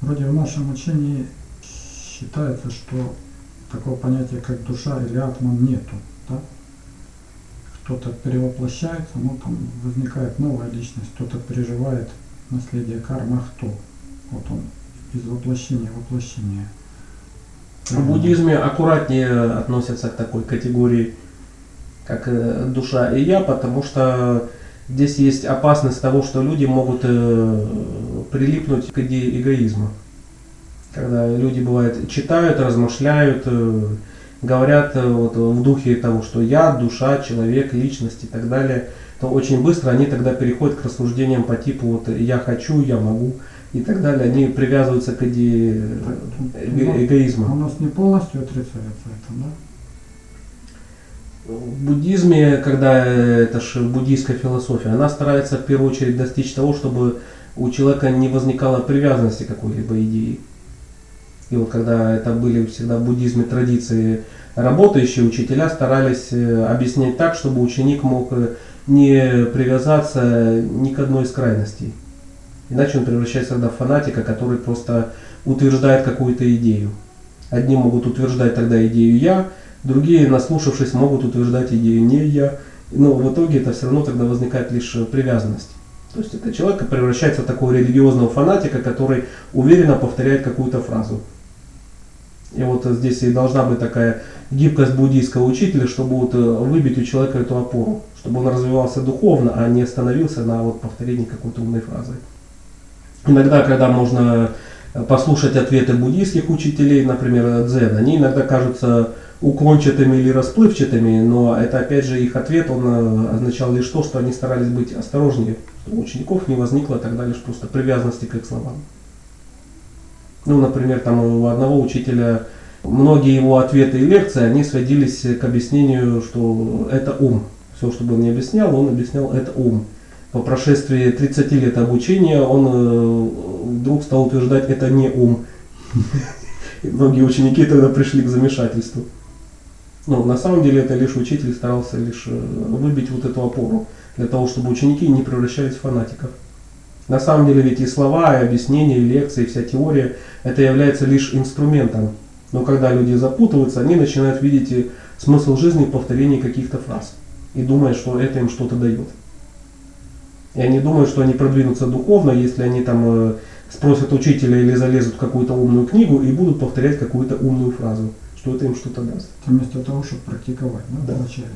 Вроде в нашем учении считается, что такого понятия, как душа или атман, нету. Да? Кто-то перевоплощается, ну там возникает новая личность, кто-то переживает наследие кармы, а кто? Вот он из воплощения в воплощение. В буддизме аккуратнее относятся к такой категории, как э, душа и я, потому что здесь есть опасность того, что люди могут э, прилипнуть к идее эгоизма. Когда люди, бывает, читают, размышляют, э, говорят вот, в духе того, что я, душа, человек, личность и так далее, то очень быстро они тогда переходят к рассуждениям по типу вот я хочу, я могу и так далее. Они привязываются к идее эго- эгоизма. У нас не полностью отрицается это, да? В буддизме, когда это же буддийская философия, она старается в первую очередь достичь того, чтобы у человека не возникало привязанности к какой-либо идее. И вот когда это были всегда в буддизме традиции, работающие учителя старались э, объяснять так, чтобы ученик мог э, не привязаться ни к одной из крайностей. Иначе он превращается тогда в фанатика, который просто утверждает какую-то идею. Одни могут утверждать тогда идею «я», другие, наслушавшись, могут утверждать идею «не я». Но в итоге это все равно тогда возникает лишь привязанность. То есть это человек превращается в такого религиозного фанатика, который уверенно повторяет какую-то фразу. И вот здесь и должна быть такая гибкость буддийского учителя, чтобы вот выбить у человека эту опору, чтобы он развивался духовно, а не остановился на вот повторении какой-то умной фразы. Иногда, когда можно послушать ответы буддийских учителей, например, дзен, они иногда кажутся уклончатыми или расплывчатыми, но это опять же их ответ, он означал лишь то, что они старались быть осторожнее, у учеников не возникло тогда лишь просто привязанности к их словам. Ну, например, там у одного учителя многие его ответы и лекции, они сводились к объяснению, что это ум. Все, что бы он не объяснял, он объяснял это ум. По прошествии 30 лет обучения он э, вдруг стал утверждать, это не ум. Многие ученики тогда пришли к замешательству. Но на самом деле это лишь учитель старался лишь э, выбить вот эту опору, для того, чтобы ученики не превращались в фанатиков. На самом деле ведь и слова, и объяснения, и лекции, и вся теория, это является лишь инструментом. Но когда люди запутываются, они начинают видеть смысл жизни в повторении каких-то фраз. И думают, что это им что-то дает. И они думают, что они продвинутся духовно, если они там э, спросят учителя или залезут в какую-то умную книгу и будут повторять какую-то умную фразу, что это им что-то даст. Вместо того, чтобы практиковать, да, Да. получается.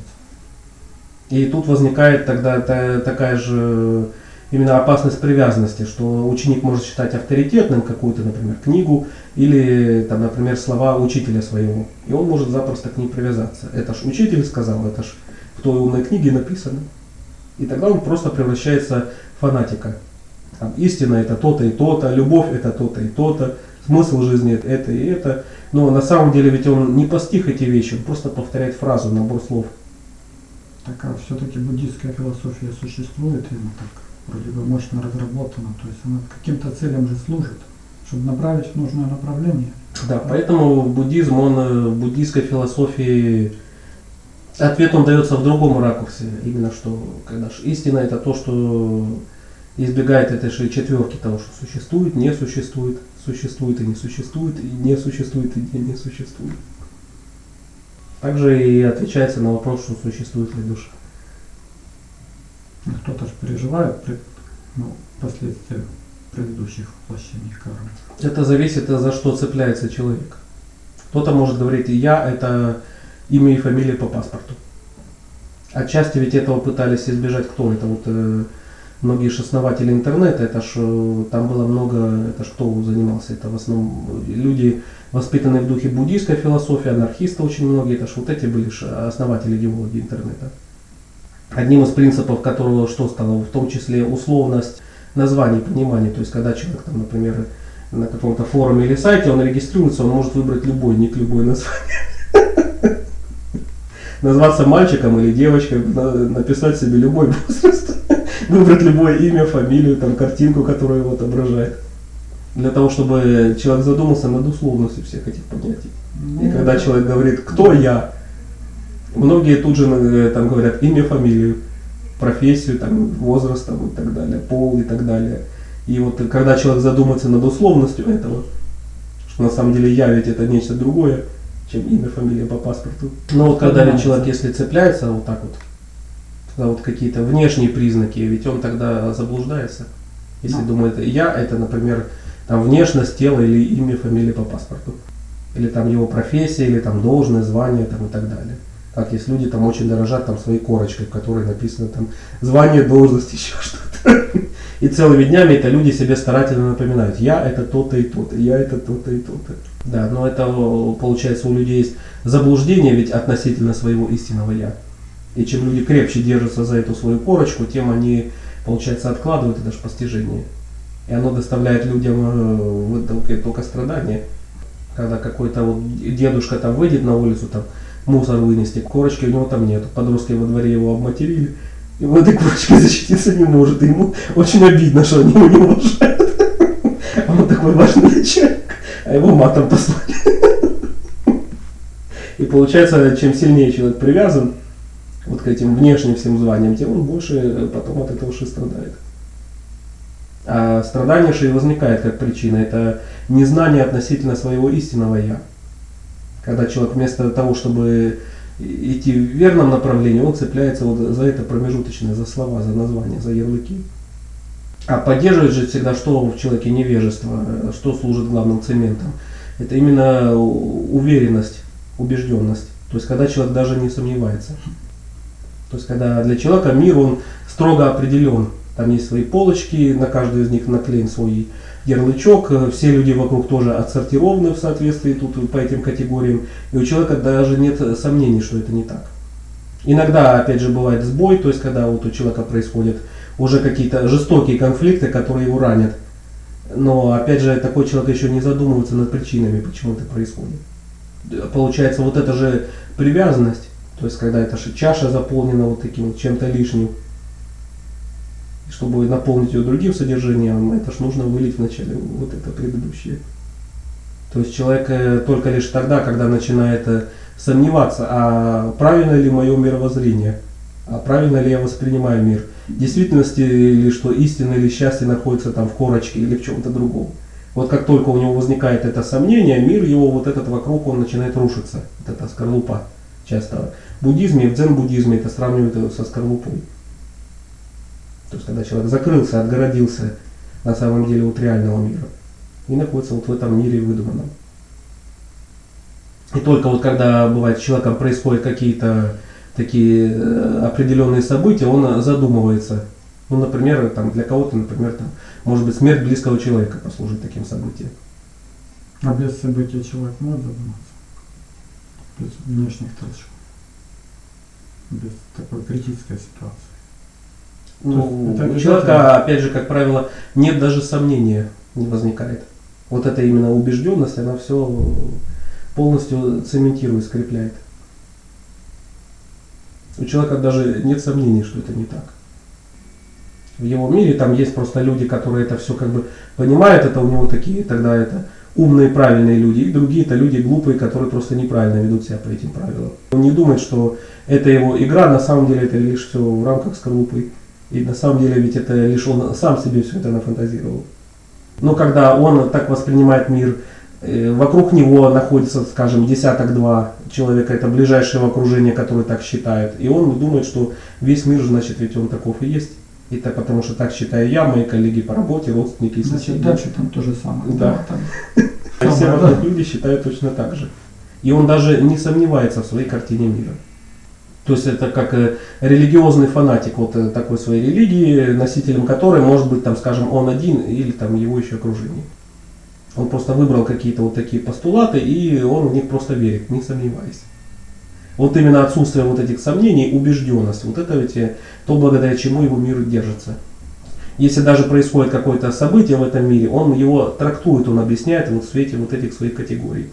И тут возникает тогда та- такая же именно опасность привязанности, что ученик может считать авторитетным какую-то, например, книгу или, там, например, слова учителя своего. И он может запросто к ней привязаться. Это ж учитель сказал, это ж в той умной книге написано. И тогда он просто превращается в фанатика. Там, истина это то-то и то-то, любовь это то-то и то-то, смысл жизни это и это. Но на самом деле ведь он не постиг эти вещи, он просто повторяет фразу, набор слов. Так а все-таки буддийская философия существует, и она так вроде бы мощно разработана, то есть она каким-то целям же служит, чтобы направить в нужное направление. Да, поэтому буддизм, он э, в буддийской философии, ответ он дается в другом ракурсе. Именно что, когда истина это то, что избегает этой же четверки того, что существует, не существует, существует и не существует, и не существует и не, не существует. Также и отвечается на вопрос, что существует ли душа. И Кто-то же переживает пред- ну, последствия предыдущих воплощений кармы. Это зависит, за что цепляется человек. Кто-то может говорить, я это имя и фамилия по паспорту. Отчасти ведь этого пытались избежать кто? Это вот э, многие же основатели интернета, это ж э, там было много, это ж кто занимался, это в основном люди, воспитанные в духе буддийской философии, анархисты очень многие, это ж вот эти были ж основатели идеологии интернета. Одним из принципов которого что стало, в том числе условность названий, понимания, то есть когда человек, там, например, на каком-то форуме или сайте, он регистрируется, он может выбрать любой ник, любое название. Назваться мальчиком или девочкой, на- написать себе любой возраст, выбрать любое имя, фамилию, там, картинку, которая его отображает. Для того, чтобы человек задумался над условностью всех этих понятий. И Ну, когда человек говорит, кто я, многие тут же э, там говорят имя, фамилию, профессию, там, возраст там, и так далее, пол и так далее. И вот когда человек задумается над условностью этого, что на самом деле я ведь это нечто другое, чем имя, фамилия по паспорту. Но вот когда ведь человек, если цепляется вот так вот, за вот какие-то внешние признаки, ведь он тогда заблуждается. Если Ну. думает, я это, например, там внешность тела или имя, фамилия по паспорту. Или там его профессия, или там должность, звание там, и так далее. Как есть люди там очень дорожат там своей корочкой, в которой написано там звание, должность, еще что-то. И целыми днями это люди себе старательно напоминают. Я это то-то и то-то, я это то-то и то-то. Да, но это получается у людей есть заблуждение ведь относительно своего истинного я. И чем люди крепче держатся за эту свою корочку, тем они, получается, откладывают это же постижение. И оно доставляет людям э, только, только страдания. Когда какой-то вот дедушка там выйдет на улицу, там мусор вынести, корочки у него там нет. Подростки во дворе его обматерили, и в этой корочке защититься не может. И ему очень обидно, что они его не уважают. Он такой важный начальник, а его матом послали. И получается, чем сильнее человек привязан вот к этим внешним всем званиям, тем он больше потом от этого же страдает. А страдание же и возникает как причина. Это незнание относительно своего истинного «я». Когда человек вместо того, чтобы идти в верном направлении, он цепляется вот за это промежуточное, за слова, за названия, за ярлыки. А поддерживает же всегда, что в человеке невежество, э, что служит главным цементом. Это именно уверенность, убежденность. То есть, когда человек даже не сомневается. То есть, когда для человека мир, он строго определен. Там есть свои полочки, на каждую из них наклеен свой ярлычок. э, Все люди вокруг тоже отсортированы в соответствии тут по этим категориям. И у человека даже нет сомнений, что это не так. Иногда, опять же, бывает сбой, то есть, когда вот у человека происходят уже какие-то жестокие конфликты, которые его ранят. Но, опять же, такой человек еще не задумывается над причинами, почему это происходит. Получается, вот эта же привязанность, то есть, когда эта чаша заполнена вот таким вот чем-то лишним, чтобы наполнить ее другим содержанием, это ж нужно вылить вначале вот это предыдущее. То есть человек э, только лишь тогда, когда начинает э, сомневаться, а правильно ли мое мировоззрение, а правильно ли я воспринимаю мир, в действительности ли, что истина или счастье находится там в корочке или в чем-то другом. Вот как только у него возникает это сомнение, мир его вот этот вокруг, он начинает рушиться. Вот эта скорлупа. Часто в буддизме, в дзен-буддизме это сравнивают со скорлупой. То есть, когда человек закрылся, отгородился на самом деле от реального мира и находится вот в этом мире выдуманном. И только вот когда бывает с человеком происходят какие-то такие э, определенные события, он задумывается. Ну, например, там, для кого-то, например, там, может быть, смерть близкого человека послужит таким событием. А без события человек может задуматься? Без внешних толчков? Без такой критической ситуации? Ну, это у человека, опять же, как правило, нет даже сомнения не возникает. Вот эта именно убежденность, она все полностью цементирует, скрепляет. У человека даже нет сомнений, что это не так. В его мире там есть просто люди, которые это все как бы понимают, это у него такие, тогда это умные, правильные люди, и другие это люди глупые, которые просто неправильно ведут себя по этим правилам. Он не думает, что это его игра, на самом деле это лишь все в рамках скорлупы. И на самом деле ведь это лишь он сам себе все это нафантазировал. Но когда он так воспринимает мир, э, вокруг него находится, скажем, десяток-два человека, это ближайшее в окружении, которые так считают. И он думает, что весь мир, значит, ведь он таков и есть. Это потому что так считаю я, мои коллеги по работе, родственники и Значит, соседи. дальше там то же самое. Да. там. А все вокруг да. люди считают точно так же. И он даже не сомневается в своей картине мира. То есть это как э, религиозный фанатик вот э, такой своей религии, носителем которой может быть, там, скажем, он один или там его еще окружение. Он просто выбрал какие-то вот такие постулаты, и он в них просто верит, не сомневаясь. Вот именно отсутствие вот этих сомнений, убежденность, вот это ведь э, то, благодаря чему его мир держится. Если даже происходит какое-то событие в этом мире, он его трактует, он объясняет вот в свете вот этих своих категорий.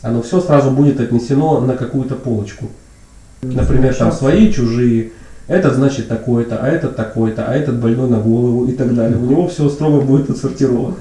Оно все сразу будет отнесено на какую-то полочку. Например, там свои, чужие. Этот значит такой-то, а этот такой-то, а этот больной на голову и так далее. У него все строго будет отсортировано.